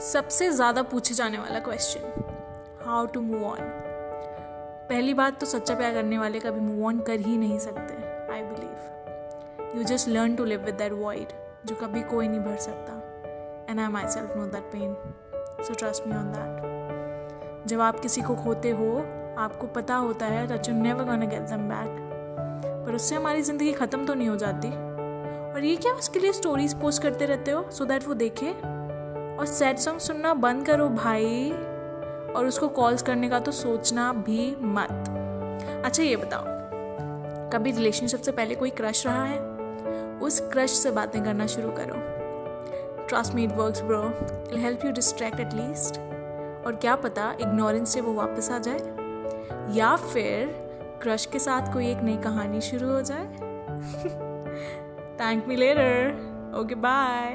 सबसे ज़्यादा पूछे जाने वाला question how to move on पहली बात तो सच्चा प्यार करने वाले कभी मूव ऑन कर ही नहीं सकते I believe you just learn to live with that void जो कभी कोई नहीं भर सकता. And I myself know that pain so trust me on that जब आप किसी को खोते हो, आपको पता होता है that you never gonna get them back पर उससे हमारी ज़िंदगी ख़त्म तो नहीं हो जाती. और ये क्या उसके लिए स्टोरीज पोस्ट करते रहते हो? सो so दैट वो देखे? और सैड सॉन्ग सुनना बंद करो भाई। और उसको कॉल्स करने का तो सोचना भी मत। अच्छा ये बताओ, कभी रिलेशनशिप से पहले कोई क्रश रहा है? उस क्रश से बातें करना शुरू करो। Trust me it works bro it help you distract at least और क्या पता इग्नोरेंस से वो वापस आ जाए? या फिर क्रश के साथ कोई एक नई कहानी शुरू हो जाए? Thank me later okay bye